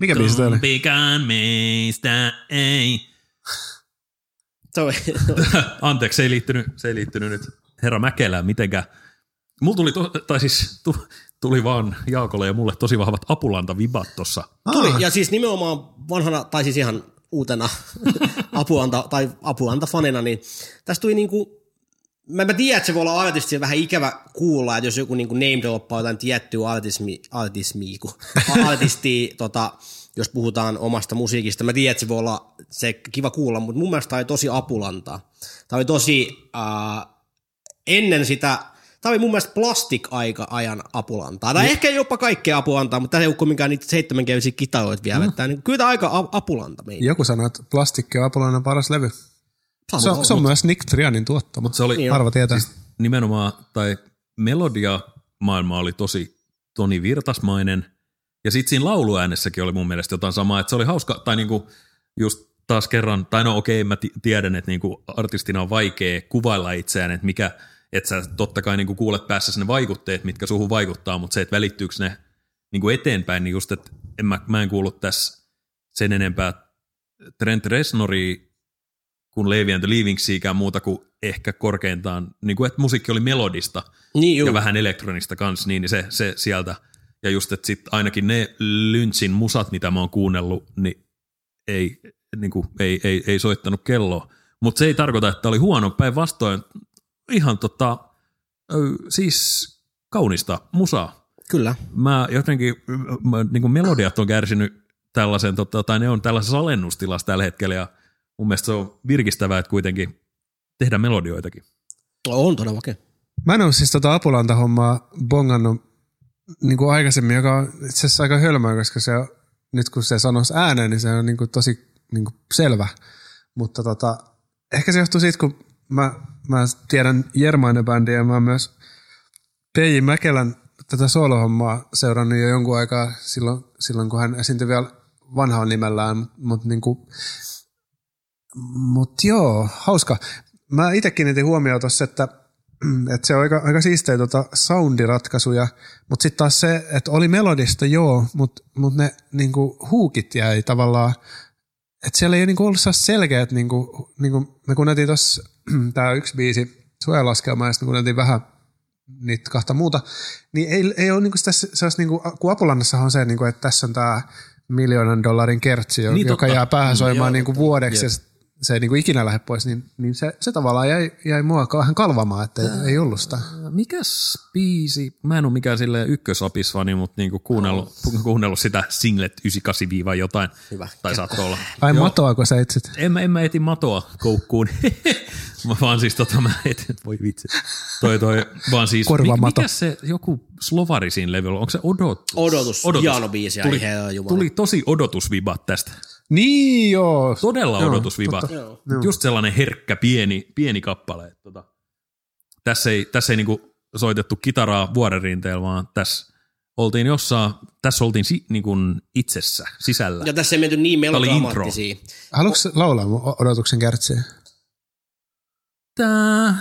Mikä biisi toi oli? Kumpikään meistä ei. <laughs> Anteeksi, se ei liittynyt, se ei liittynyt nyt herra Mäkelään mitenkään. Mulla tuli, to, tai siis tu, tuli vaan Jaakolle ja mulle tosi vahvat apulanta-vibat tossa. tuli, ja siis nimenomaan vanhana, tai siis ihan uutena <laughs> apuanta, tai apuanta-fanina, niin tästä tuli niinku, mä, mä tiedän, että se voi olla artisti vähän ikävä kuulla, että jos joku niinku name droppaa jotain tiettyä artismi, artismi, kun, <laughs> artistia, tota, jos puhutaan omasta musiikista. Mä tiedän, että se voi olla se kiva kuulla, mutta mun mielestä tämä oli tosi apulantaa. Tämä oli tosi, äh, ennen sitä, tämä oli mun mielestä plastik-aika-ajan apulantaa. Tai ehkä jopa kaikkea apulantaa, mutta tämä ei ole kumminkaan niitä seitsemänkielisiä kitaroita vielä. Mm. Että, niin, kyllä tämä aika apulanta meidän. Joku sanoi, että plastikki on Apulainen paras levy. Se on, se on myös Nick Trianin tuottama. Mutta se oli Niin Harva tietää. siis nimenomaan, tai melodia maailma oli tosi Toni Virtasmainen. Ja sitten siinä lauluäänessäkin oli mun mielestä jotain samaa, että se oli hauska, tai niinku just taas kerran, tai no okei, mä ti- tiedän, että niinku artistina on vaikea kuvailla itseään, että mikä, että sä totta kai niinku kuulet päässä ne vaikutteet, mitkä suhun vaikuttaa, mutta se, että välittyykö ne niinku eteenpäin, niin just, että en mä, mä en kuullut tässä sen enempää Trent Reznoria kuin Levi and the Leavingsiikään muuta kuin ehkä korkeintaan, niin kuin, että musiikki oli melodista Niin, juu. ja vähän elektronista kanssa, niin se, se sieltä, ja just, että sit ainakin ne Lynchin musat, mitä mä oon kuunnellut, niin ei, niin kuin, ei, ei, ei soittanut kelloa. Mutta se ei tarkoita, että oli huono, päinvastoin ihan tota, siis kaunista musaa. Kyllä. Mä jotenkin, mä, niin kuin melodiat on kärsinyt tällaisen, tota, tai ne on tällaisessa alennustilassa tällä hetkellä, ja mun mielestä se on virkistävää, että kuitenkin tehdään melodioitakin. On todellakin. Mä en ole siis tota Apulanta-hommaa bongannut niin kuin aikaisemmin, joka on itse asiassa aika hölmöä, koska se on, nyt kun se sanoisi ääneen, niin se on niin kuin tosi niin kuin selvä. Mutta tota, ehkä se johtuu siitä, kun mä, mä tiedän Jermainen bändiä ja mä oon myös P.J. Mäkelän tätä solohommaa seurannut jo jonkun aikaa silloin, silloin kun hän esiintyi vielä vanhalla nimellään, mutta niin kuin, mut joo, hauska. Mä itse kiinnitin huomioon tuossa, että, <clears throat> että se on aika, aika siistejä tota soundiratkaisuja, mutta sitten taas se, että oli melodista joo, mutta mut ne niinku, huukit jäi tavallaan, että siellä ei niinku ollut sellaista selkeät, niinku, niinku, me kuunneltiin tuossa <clears throat> tämä yksi biisi, suojalaskelma, ja sitten me kuunneltiin vähän niitä kahta muuta, niin ei, ei ole niinku sitä sellaista, niinku, kun Apulannassahan on se, niinku, että tässä on tämä miljoonan dollarin kertsi, Niin, niin, joka totta. jää päähän soimaan niinku vuodeksi, ja se ei niinku ikinä lähde pois, niin, niin se, se tavallaan jäi, jäi mua vähän kalvamaan, että ei, ei ollut sitä. Mikäs biisi? Mä en ole mikään silleen ykkösapisfani, mutta niinku kuunnellut, kuunnellut sitä Singlet 98 jotain. Hyvä. Tai saattoi olla. Ai Joo. matoako sä itse? En mä, en mä etin matoa koukkuun. <laughs> mä vaan siis tota, mä etin, voi vitsi. Toi toi, vaan siis, Korvamato. mikä se joku Slovarisin levyllä, onko se odotus? Odotus, hieno biisi, tuli, tuli tosi odotusvibat tästä. Niin joo. Todella Joo, odotusvibat. totta. Joo. Just sellainen herkkä pieni, pieni kappale. että Tota, tässä ei, tässä ei niinku soitettu kitaraa vuoren rinteellä, vaan tässä oltiin jossain, tässä oltiin si, niinku itsessä, sisällä. Ja tässä ei menty niin melodramaattisiin. Haluatko laulaa odotuksen kärtsiä?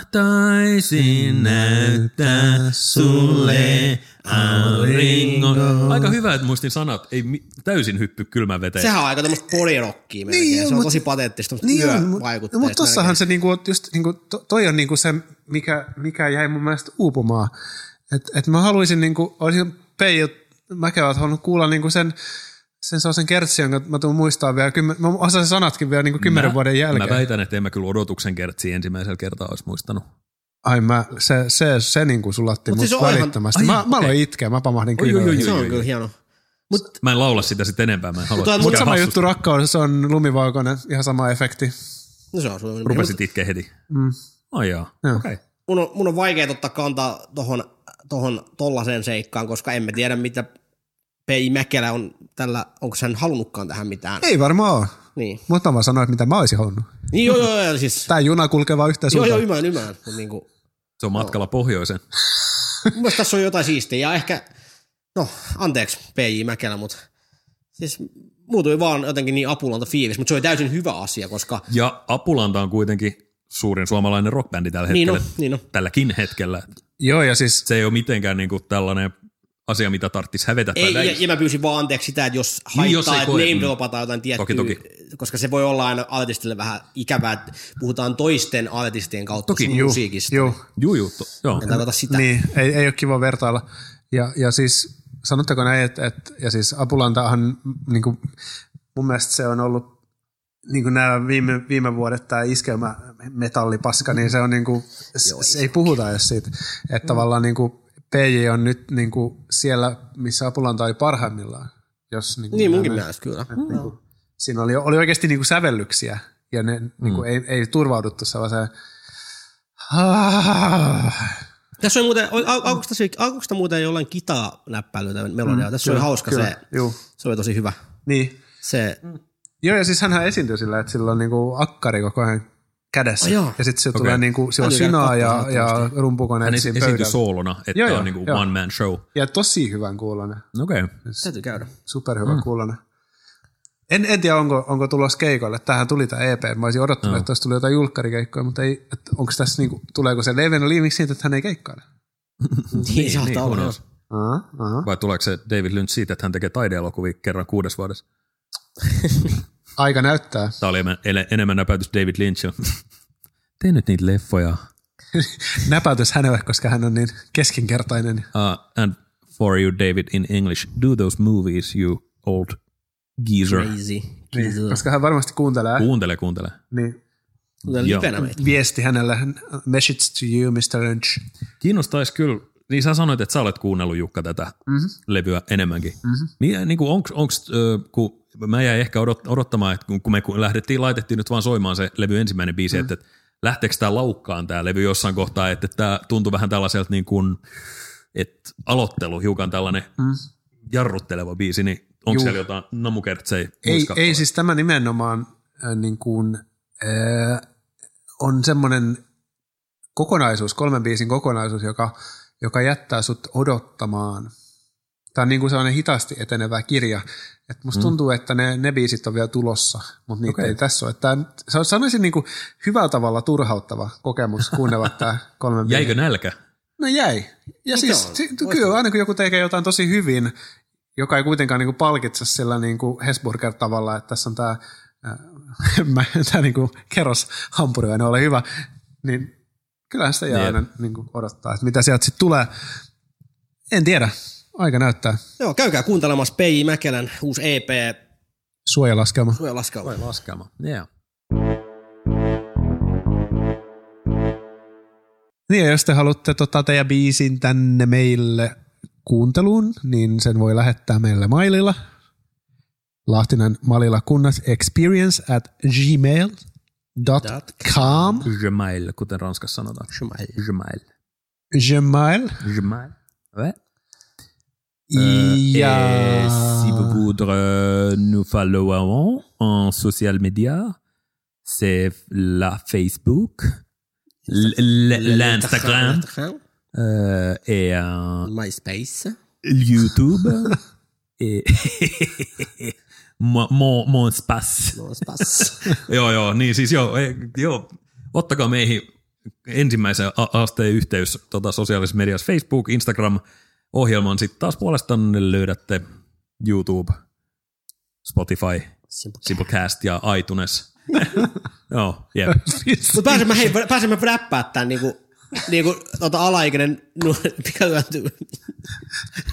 Tahtaisin näyttää sulle auringon. Aika hyvä, että muistin sanat. Ei mi- täysin hyppy kylmän veteen. Sehän on aika tämmöistä polirokkia melkein. Niin, se on mut- tosi pateettista, tämmöistä Niin niin, mutta yövaikutteista. mut tossahan se niinku, just, niinku, to, toi on niinku se, mikä, mikä jäi mun mielestä uupumaan. Et, et mä haluaisin, niinku, olisin Peijut Mäkelä halunnut kuulla niinku sen, sen sellaisen kertsin, jonka mä tuun muistaa vielä, kymmen, mä osaan sanatkin vielä niinku kymmenen vuoden jälkeen. Mä väitän, että en mä kyllä odotuksen kertsiä ensimmäisellä kertaa olisi muistanut. Ai mä, se, se, se niinku sulatti Mut mut siis ihan- välittömästi. Ai, mä, mä aloin itkeä, mä pamahdin kyllä. oi, Se oi, on kyllä hieno. Mä en laula sitä sitten enempää. Mä en halua, Mutta- mikään Sama hassusta. juttu rakkaus, se on lumivalkoinen, ihan sama efekti. No se on sulla. Rupesit itkeä heti. Mm. Ai jaa, Joo. okei. Okay. mun on, mun on vaikea ottaa kantaa tohon, tohon tollaseen seikkaan, koska emme tiedä, mitä P.I. Mäkelä on tällä, onko hän halunnutkaan tähän mitään. Ei varmaan ole. Niin. Mutta mä sanoin, että mitä mä olisin halunnut. Niin joo, joo, joo, siis, Tää juna kulkee vaan yhteen joo, joo, ymään, ymään. Mutta niinku, Se on matkalla pohjoiseen. mun mielestä tässä on jotain siistiä ja ehkä, no anteeksi P.J. Mäkelä, mutta siis muutui vaan jotenkin niin apulanta fiilis, mutta se oli täysin hyvä asia, koska Ja Apulanta on kuitenkin suurin suomalainen rockbändi tällä Niin hetkellä. on, niin on. Tälläkin hetkellä. Joo, ja siis Se ei ole mitenkään niinku tällainen asia, mitä tarvitsisi hävetä tai Ei, ja, ja, mä pyysin vaan anteeksi sitä, että jos haittaa, Niin, jos että name mm. dropataan jotain tiettyä, Toki, toki. koska se voi olla aina artistille vähän ikävää, että puhutaan toisten artistien kautta Toki, juu, musiikista. joo, Juu, juu, to, joo. En sitä. niin, ei, ei ole kiva vertailla. Ja, ja siis sanotteko näin, että, että ja siis Apulantahan niin kuin, mun mielestä se on ollut niin kuin nämä viime, viime vuodet tämä iskelmä metallipaska, niin se on niin kuin, Joo, se ei puhuta edes siitä. Että tavallaan niin kuin PJ on nyt niin kuin siellä, missä Apulanta oli parhaimmillaan. Jos, niin, kuin Niin munkin mielestä kyllä. niin kuin, siinä oli, oli oikeasti niin kuin sävellyksiä ja ne mm. niin kuin, ei, ei turvauduttu sellaiseen Tässä oli muuten, alkuista, alkuista muuten jollain kitanäppäilyä tai melodiaa. Tässä oli hauska kyllä, se, Juu. se oli tosi hyvä. Niin. Se, Joo, ja siis hänhän esiintyy sillä, että sillä on niinku akkari koko ajan kädessä. Oh, joo. ja sitten se Okei. tulee niinku, sillä on käy ja, ja jatkuvasti. rumpukone Hän siinä esiintyi pöydällä. soolona, että Joo, on niinku joo. one man show. Ja tosi hyvän kuulonen. Okei. Okay. täytyy käydä. Superhyvän mm. kuulonen. En, en tiedä, onko, onko tulossa keikolle. Tähän tuli tämä EP. Mä olisin odottanut, Joo. että olisi tullut jotain julkkarikeikkoja, mutta ei, että onko tässä niinku, tuleeko se Leven liimiksi siitä, että hän ei keikkaile? <laughs> Niin, saattaa niin, olla. Aha, aha. Vai tuleeko se David Lynch siitä, että hän tekee taideelokuvia kerran kuudes vuodessa? <laughs> Aika näyttää. Tämä oli enemmän- näpäytys David Lynch. <laughs> Tee nyt niitä leffoja. <laughs> Näpäytys hänelle, koska hän on niin keskinkertainen. Uh, and for you, David, in English, do those movies, you old geezer. Crazy. Niin, koska hän varmasti kuuntelee. Kuuntele, kuuntele. Niin. Joo. Viesti hänelle. Message to you, Mr. Lynch. Kiinnostaisi kyllä, niin sä sanoit, että sä olet kuunnellut Jukka tätä mm-hmm. levyä enemmänkin. Mm-hmm. Niin, niin kuin onks, onks, ö, kun mä jäin ehkä odot, odottamaan, että kun, kun me kun lähdettiin, laitettiin nyt vaan soimaan se levy ensimmäinen biisi, mm. että, että lähteekö tämä laukkaan tämä levy jossain kohtaa, että, että tämä tuntui vähän tällaiselta niin kuin, että aloittelu, hiukan tällainen mm. jarrutteleva biisi, niin onko siellä jotain namukertsejä? Ei, ei siis tämä nimenomaan, äh, niin kuin, äh, on semmoinen kokonaisuus, kolmen biisin kokonaisuus, joka, joka jättää sut odottamaan. Tämä on niin kuin sellainen hitaasti etenevä kirja. Et musta mm. tuntuu, että ne, ne biisit on vielä tulossa, mutta niitä okay. ei tässä ole. On sanoisin niin kuin hyvällä tavalla turhauttava kokemus <laughs> kuunnella tämä kolmen Jäikö nälkä? No jäi. Ja No siis si, kyllä aina kun joku tekee jotain tosi hyvin, joka ei kuitenkaan niin kuin palkitse sillä niin kuin Hesburger-tavalla, että tässä on tämä, <laughs> tämä niin kuin kerros hampuri aina ole hyvä, niin kyllähän sitä jää Jep. aina niin kuin odottaa, että mitä sieltä sitten tulee. En tiedä, aika näyttää. Joo, käykää kuuntelemassa P.I. Mäkelän uusi EP, Suojalaskelma. Suojalaskelma. Laskelma. Yeah. Niin, ja jos te haluatte tota, teidän biisin tänne meille kuunteluun, niin sen voi lähettää meille maililla. Lahtinen malilla kunnas experience at gmail.com. Gmail, kuten Ranskassa sanotaan. Gmail. Gmail. Gmail. Gmail. Ouais. Ja Et si vous voudrez nous follow en social media, c'est la Facebook, l'Instagram Instagram. euh, et euh, MySpace. YouTube <laughs> et <laughs> mon, mon, mon space. No, spas. <laughs> joo, joo, niin siis joo, ei, joo. ottakaa meihin ensimmäisen asteen yhteys tota, sosiaalisessa mediassa Facebook, Instagram, ohjelman sitten taas puolestaan löydätte YouTube, Spotify, Simple. Simplecast ja iTunes. <laughs> joo, jep. Mutta pääsemme, hei, pääsemme räppää tämän niinku, niinku tota alaikäinen nuori pikalyönty. <laughs>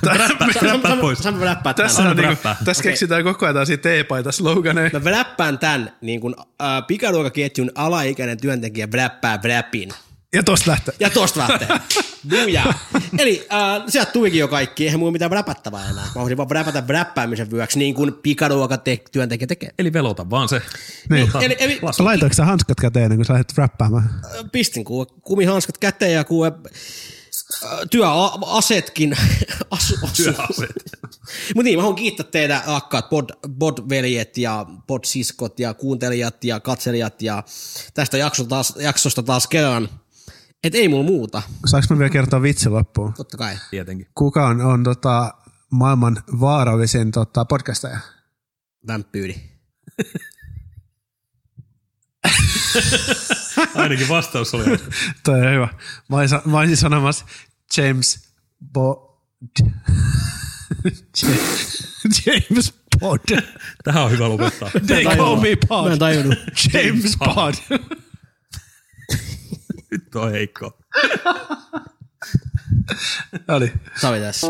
Räppää, räppää pois. Saamme räppää tämän. tässä, on niinku, räppää. tässä keksitään koko ajan tällaisia teepaita sloganeja. Mä räppään tämän niin kuin, äh, pikaruokaketjun alaikäinen työntekijä räppää räpin. Ja tosta lähtee. Ja tosta lähtee. <laughs> Bujaa. Eli äh, sieltä tuikin jo kaikki, eihän mulla mitään räpättävää enää. Mä voisin vaan räpätä räppäämisen vyöksi, niin kuin pikaruokatyöntekijä tekee. Eli velota vaan se. Niin. Tota, Eli, eli Laitoiko sä hanskat käteen ennen kuin sä lähdet räppäämään? äh, pistin kuule kumihanskat käteen ja kuule äh, työasetkin <laughs> asu, asu. Työaset. <laughs> Mutta niin, mä haluan kiittää teitä rakkaat pod, podveljet ja podsiskot ja kuuntelijat ja katselijat ja tästä jaksosta taas, jaksosta taas kerran. Et ei mulla muuta, Saanko mä vielä kertoa vitsi loppuun? totta kai. Tietenkin. Kuka on, on tota, maailman vaarallisin tota, podcastaja? Vämpyydi. <laughs> Ainakin vastaus oli. Toi on hyvä. Mä olisin, mä olisin sanomassa James Bo... <laughs> James Pod. Tähän on hyvä lopettaa. They call me Mä en tajunnut. James Pod. <laughs> <laughs> Nyt on heikko. Oli. Savi tässä.